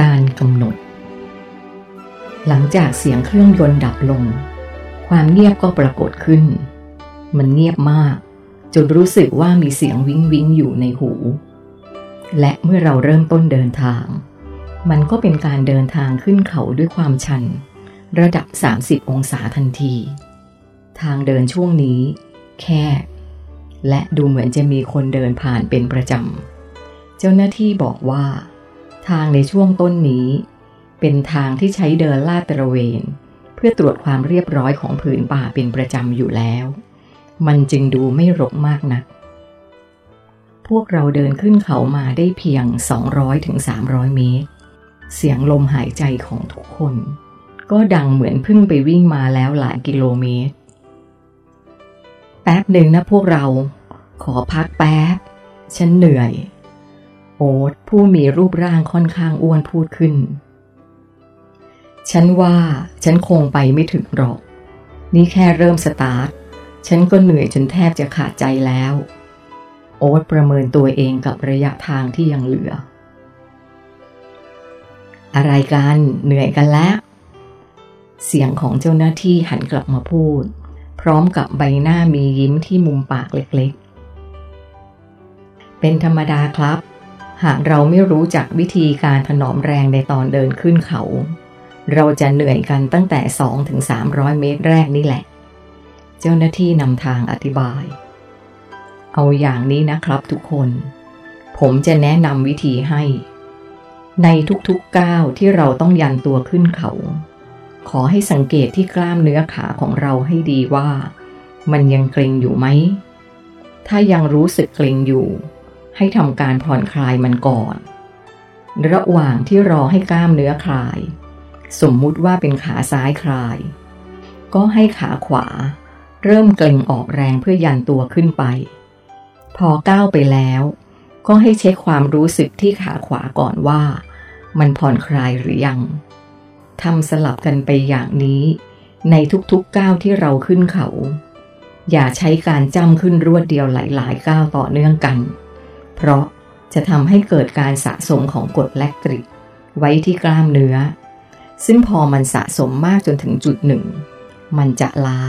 การกำหนด หลังจากเสียงเครื่องยนต์ดับลง ความเงียบก็ปรากฏขึ้น มันเงียบมาก จนรู้สึกว่ามีเสียงวิ้งวิ้งอยู่ในหู และเมื่อเราเริ่มต้นเดินทาง มันก็เป็นการเดินทางขึ้นเขาด้วยความชัน ระดับ 30 องศาทันที ทางเดินช่วงนี้ แคบและดูเหมือนจะมีคนเดินผ่านเป็นประจำ เจ้าหน้าที่บอกว่า ทางในช่วงต้นนี้ เป็นทางที่ใช้เดินลาดตระเวน เพื่อตรวจความเรียบร้อยของผืนป่าเป็นประจำอยู่แล้ว มันจึงดูไม่รกมากนัก พวกเราเดินขึ้นเขามาได้เพียง 200-300 เมตร เสียงลมหายใจของทุกคน ก็ดังเหมือนเพิ่งไปวิ่งมาแล้วหลายกิโลเมตร แป๊บหนึ่งนะพวกเรา ขอพักแป๊บ ฉันเหนื่อย โอ๊ตผู้มีรูปร่างค่อนข้างอ้วนพูดขึ้น ฉันว่าฉันคงไปไม่ถึงหรอก นี่แค่เริ่มสตาร์ท ฉันก็เหนื่อยจนแทบจะขาดใจแล้ว โอ๊ตประเมินตัวเองกับระยะทางที่ยังเหลือ อะไรกันเหนื่อยกันแล้ว เสียงของเจ้าหน้าที่หันกลับมาพูด พร้อมกับใบหน้ามียิ้มที่มุมปากเล็กๆ เป็นธรรมดาครับ หากเราไม่รู้จักวิธีการถนอมแรงในตอนเดินขึ้นเขา เราจะเหนื่อยกันตั้งแต่2-300 เมตรแรกนี่แหละ เจ้าหน้าที่นำทางอธิบาย เอาอย่างนี้นะครับทุกคน ผมจะแนะนำวิธีให้ ในทุกๆก้าวที่เราต้องยันตัวขึ้นเขา ขอให้สังเกตที่กล้ามเนื้อขาของเราให้ดีว่า มันยังเกร็งอยู่ไหม ถ้ายังรู้สึกเกร็งอยู่ ให้ทำการผ่อนคลายมันก่อน ระหว่างที่รอให้กล้ามเนื้อคลาย สมมุติว่าเป็นขาซ้ายคลาย ก็ให้ขาขวา เริ่มเกร็งออกแรงเพื่อยันตัวขึ้นไป พอก้าวไปแล้ว ก็ให้เช็คความรู้สึกที่ขาขวาก่อนว่า มันผ่อนคลายหรือยังทำสลับกันไปอย่างนี้ ในทุกๆก้าวที่เราขึ้นเขา อย่าใช้การจ้ำขึ้นรวดเดียวหลายๆก้าวต่อเนื่องกัน เพราะจะทำให้เกิดการสะสมของกรดแลคตริก ไว้ที่กล้ามเนื้อ ซึ่งพอมันสะสมมากจนถึงจุดหนึ่ง มันจะล้า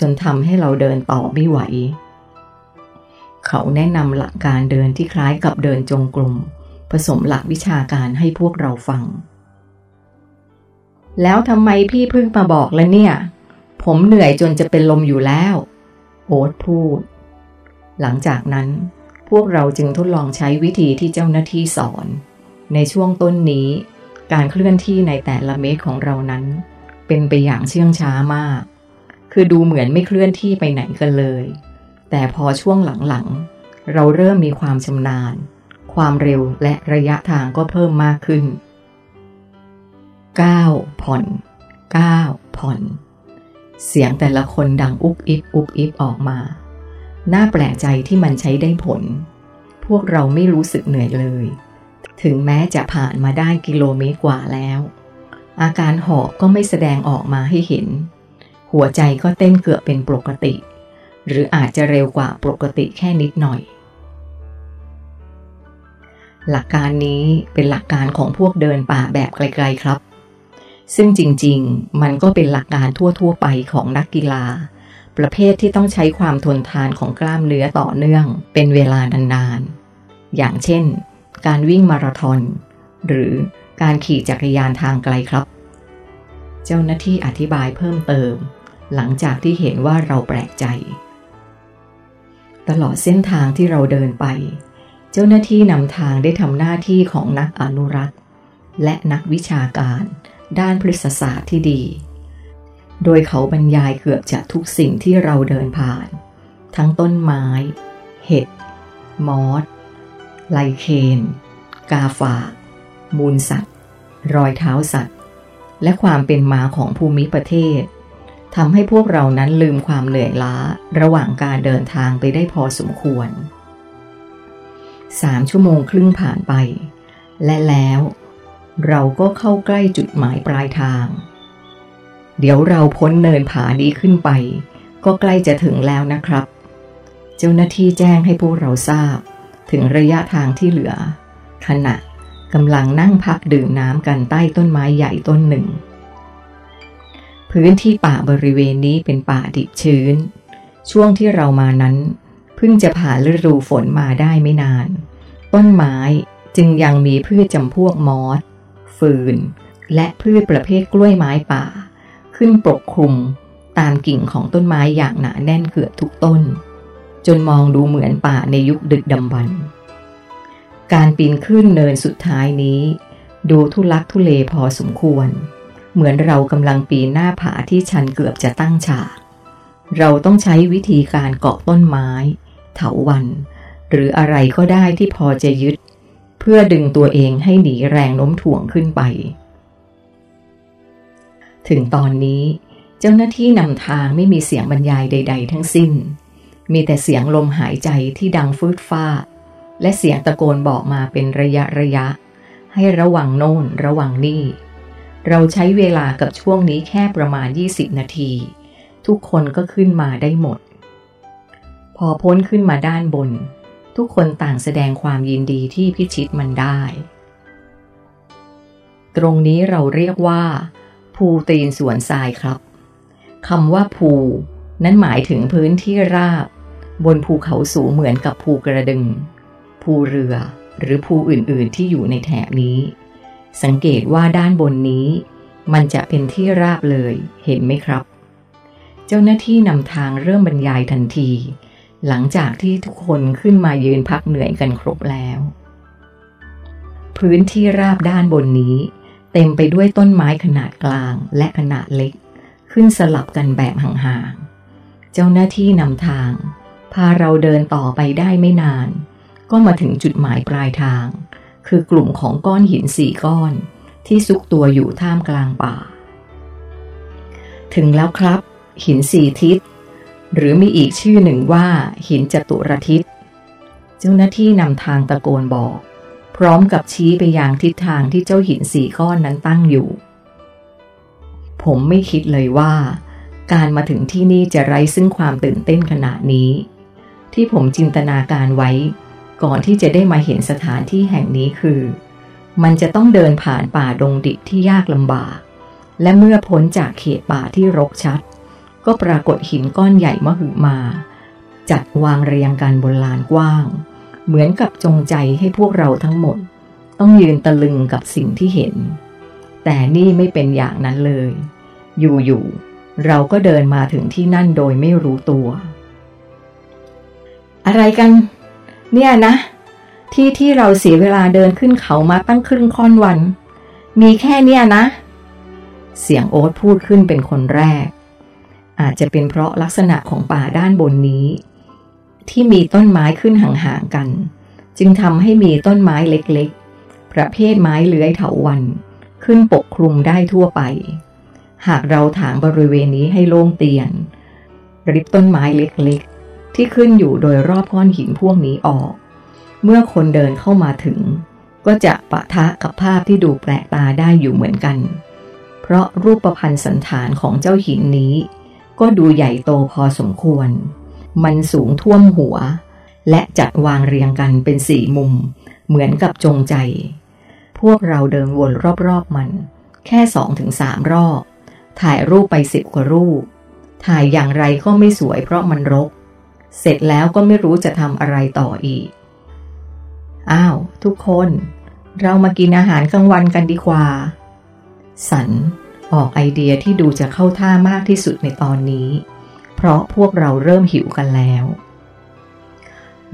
จนทำให้เราเดินต่อไม่ไหว เขาแนะนำหลักการเดินที่คล้ายกับเดินจงกรมผสมหลักวิชาการให้พวกเราฟัง แล้วทำไมพี่เพิ่งมาบอกแล้วเนี่ย ผมเหนื่อยจนจะเป็นลมอยู่แล้ว โอ๊ตพูด หลังจากนั้น พวกเราจึงทดลองใช้วิธีที่เจ้าหน้าที่สอน ในช่วงต้นนี้ การเคลื่อนที่ในแต่ละเมตรของเรานั้น เป็นไปอย่างเชื่องช้ามาก คือดูเหมือนไม่เคลื่อนที่ไปไหนกันเลย แต่พอช่วงหลังๆ เราเริ่มมีความชำนาญ ความเร็วและระยะทางก็เพิ่มมากขึ้น 9. ผ่อน 9. ผ่อน เสียงแต่ละคนดังอุบอิบอุบอิบออกมา น่าแปลกใจที่มันใช้ได้ผล พวกเราไม่รู้สึกเหนื่อยเลย ถึงแม้จะผ่านมาได้กิโลเมตรกว่าแล้ว อาการหอบก็ไม่แสดงออกมาให้เห็น หัวใจก็เต้นเกือบเป็นปกติ หรืออาจจะเร็วกว่าปกติแค่นิดหน่อย หลักการนี้เป็นหลักการของพวกเดินป่าแบบไกลๆครับ ซึ่งจริงๆ มันก็เป็นหลักการทั่วๆไปของนักกีฬา ประเภทที่ต้องใช้ความทนทานของกล้ามเนื้อต่อเนื่อง เป็นเวลานานๆ อย่างเช่น การวิ่งมาราธอน หรือการขี่จักรยานทางไกลครับ เจ้าหน้าที่อธิบายเพิ่มเติม หลังจากที่เห็นว่าเราแปลกใจ ตลอดเส้นทางที่เราเดินไป เจ้าหน้าที่นำทางได้ทำหน้าที่ของนักอนุรักษ์ และนักวิชาการ ด้านพฤกษศาสตร์ที่ดี โดยเขาบรรยายเกือบจะทุกสิ่งที่เราเดินผ่าน ทั้งต้นไม้ เห็ด มอส ไลเคน กาฝาก มูลสัตว์ รอยเท้าสัตว์ และความเป็นมาของภูมิประเทศทำให้พวกเรานั้นลืมความเหนื่อยล้าระหว่างการเดินทางไปได้พอสมควรสามชั่วโมงครึ่งผ่านไป และแล้ว เราก็เข้าใกล้จุดหมายปลายทาง เดี๋ยวเราพ้นเนินผานี้ขึ้นไป ก็ใกล้จะถึงแล้วนะครับ เจ้าหน้าที่แจ้งให้พวกเราทราบ ถึงระยะทางที่เหลือ ขณะกำลังนั่งพักดื่มน้ำกันใต้ต้นไม้ใหญ่ต้นหนึ่ง พื้นที่ป่าบริเวณนี้เป็นป่าดิบชื้น ช่วงที่เรามานั้น เพิ่งจะผ่านฤดูฝนมาได้ไม่นาน ต้นไม้จึงยังมีพืชจำพวกมอส ฟืน และพืชประเภทกล้วยไม้ป่า ขึ้นปกคลุมตามกิ่งของต้นไม้อย่างหนาแน่นเกือบทุกต้น จนมองดูเหมือนป่าในยุคดึกดำบรรพ์การปีนขึ้นเนินสุดท้ายนี้ ดูทุลักทุเลพอสมควร เหมือนเรากำลังปีนหน้าผาที่ชันเกือบจะตั้งฉาก เราต้องใช้วิธีการเกาะต้นไม้ เถาวัน หรืออะไรก็ได้ที่พอจะยึด เพื่อดึงตัวเองให้หนีแรงโน้มถ่วงขึ้นไป ถึงตอนนี้เจ้าหน้าที่นำทางไม่มีเสียงบรรยายใด ๆ ทั้งสิ้น มีแต่เสียงลมหายใจที่ดังฟืดฟ้าและเสียงตะโกนบอกมาเป็นระยะระยะ ให้ระวังโน่นระวังนี่ เราใช้เวลากับช่วงนี้แค่ประมาณ 20 นาที ทุกคนก็ขึ้นมาได้หมด พอพ้นขึ้นมาด้านบน ทุกคนต่างแสดงความยินดีที่พิชิตมันได้ ตรงนี้เราเรียกว่า ภูตีนสวนทรายครับคำว่าภู นั้นหมายถึงพื้นที่ราบ บนภูเขาสูงเหมือนกับภูกระดึง ภูเรือหรือภูอื่นๆที่อยู่ในแถบนี้ สังเกตว่าด้านบนนี้ มันจะเป็นที่ราบเลยเห็นไหมครับ เจ้าหน้าที่นำทางเริ่มบรรยายทันที หลังจากที่ทุกคนขึ้นมายืนพักเหนื่อยกันครบแล้ว พื้นที่ราบด้านบนนี้ เต็มไปด้วยต้นไม้ขนาดกลางและขนาดเล็ก ขึ้นสลับกันแบบห่างๆ เจ้าหน้าที่นำทาง พาเราเดินต่อไปได้ไม่นาน ก็มาถึงจุดหมายปลายทาง คือกลุ่มของก้อนหินสี่ก้อน ที่ซุกตัวอยู่ท่ามกลางป่า ถึงแล้วครับ หินสี่ทิศ หรือมีอีกชื่อหนึ่งว่าหินจตุรทิศ เจ้าหน้าที่นำทางตะโกนบอก พร้อมกับชี้ไปยังทิศทางที่เจ้าหินสี่ก้อนนั้นตั้งอยู่ ผมไม่คิดเลยว่า การมาถึงที่นี่จะไร้ซึ่งความตื่นเต้นขนาดนี้ ที่ผมจินตนาการไว้ ก่อนที่จะได้มาเห็นสถานที่แห่งนี้คือ มันจะต้องเดินผ่านป่าดงดิบที่ยากลำบาก และเมื่อพ้นจากเขตป่าที่รกชัด ก็ปรากฏหินก้อนใหญ่มหึมา จัดวางเรียงกันบนลานกว้าง เหมือนกับจงใจให้พวกเราทั้งหมด ต้องยืนตะลึงกับสิ่งที่เห็น แต่นี่ไม่เป็นอย่างนั้นเลย อยู่ๆเราก็เดินมาถึงที่นั่นโดยไม่รู้ตัว อะไรกัน เนี่ยนะ ที่ที่เราเสียเวลาเดินขึ้นเขามาตั้งครึ่งค่อนวัน มีแค่เนี่ยนะ เสียงโอ๊ตพูดขึ้นเป็นคนแรก อาจจะเป็นเพราะลักษณะของป่าด้านบนนี้ ที่มีต้นไม้ขึ้นห่างๆกัน จึงทำให้มีต้นไม้เล็กๆ ประเภทไม้เลื้อยเถาวันขึ้นปกคลุมได้ทั่วไป หากเราถางบริเวณนี้ให้โล่งเตียน ริบต้นไม้เล็กๆ ที่ขึ้นอยู่โดยรอบก้อนหินพวกนี้ออก เมื่อคนเดินเข้ามาถึง ก็จะปะทะกับภาพที่ดูแปลกตาได้อยู่เหมือนกัน เพราะรูปประพันธ์สันฐานของเจ้าหินนี้ ก็ดูใหญ่โตพอสมควร มันสูงท่วมหัว และจัดวางเรียงกันเป็นสี่มุม เหมือนกับจงใจ พวกเราเดินวนรอบๆมัน แค่สองถึงสามรอบ ถ่ายรูปไปสิบกว่ารูป ถ่ายอย่างไรก็ไม่สวยเพราะมันรก เสร็จแล้วก็ไม่รู้จะทำอะไรต่ออีก อ้าว ทุกคน เรามากินอาหารกลางวันกันดีกว่า สันออกไอเดียที่ดูจะเข้าท่ามากที่สุดในตอนนี้ ราะพวกเราเริ่มหิวกันแล้ว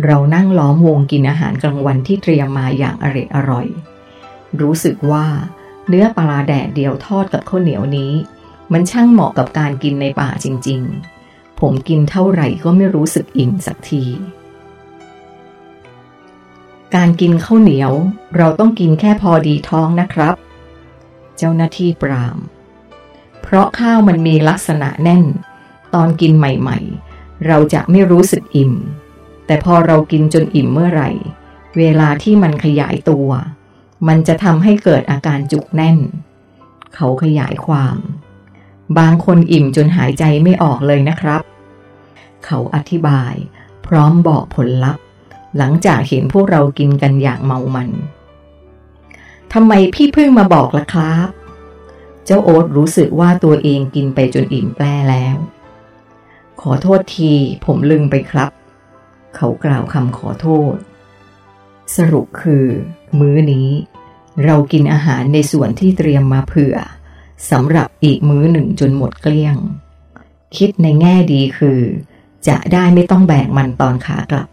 เรานั่งล้อมวงกินอาหารกลางวันที่เตรียมมาอย่างอร่อยอร่อย รู้สึกว่าเนื้อปลาแดดเดียวทอดกับข้าวเหนียวนี้ มันช่างเหมาะกับการกินในป่าจริง ๆ ผมกินเท่าไหร่ก็ไม่รู้สึกอิ่มสักที การกินข้าวเหนียวเราต้องกินแค่พอดีท้องนะครับ เจ้าหน้าที่ปราม เพราะข้าวมันมีลักษณะแน่น ตอนกินใหม่ๆ เราจะไม่รู้สึกอิ่ม แต่พอเรากินจนอิ่มเมื่อไหร่ เวลาที่มันขยายตัว มันจะทำให้เกิดอาการจุกแน่น เขาขยายความ บางคนอิ่มจนหายใจไม่ออกเลยนะครับ เขาอธิบาย พร้อมบอกผลลัพธ์ หลังจากเห็นพวกเรากินกันอย่างเมามันทำไมพี่เพิ่งมาบอกล่ะครับ เจ้าโอ๊ตรู้สึกว่าตัวเองกินไปจนอิ่มแปรแล้ว ขอโทษที ผมลืมไปครับ เขากล่าวคำขอโทษ สรุปคือ มื้อนี้ เรากินอาหารในส่วนที่เตรียมมาเผื่อสำหรับอีกมื้อหนึ่งจนหมดเกลี้ยง คิดในแง่ดีคือ จะได้ไม่ต้องแบกมันตอนขากลับ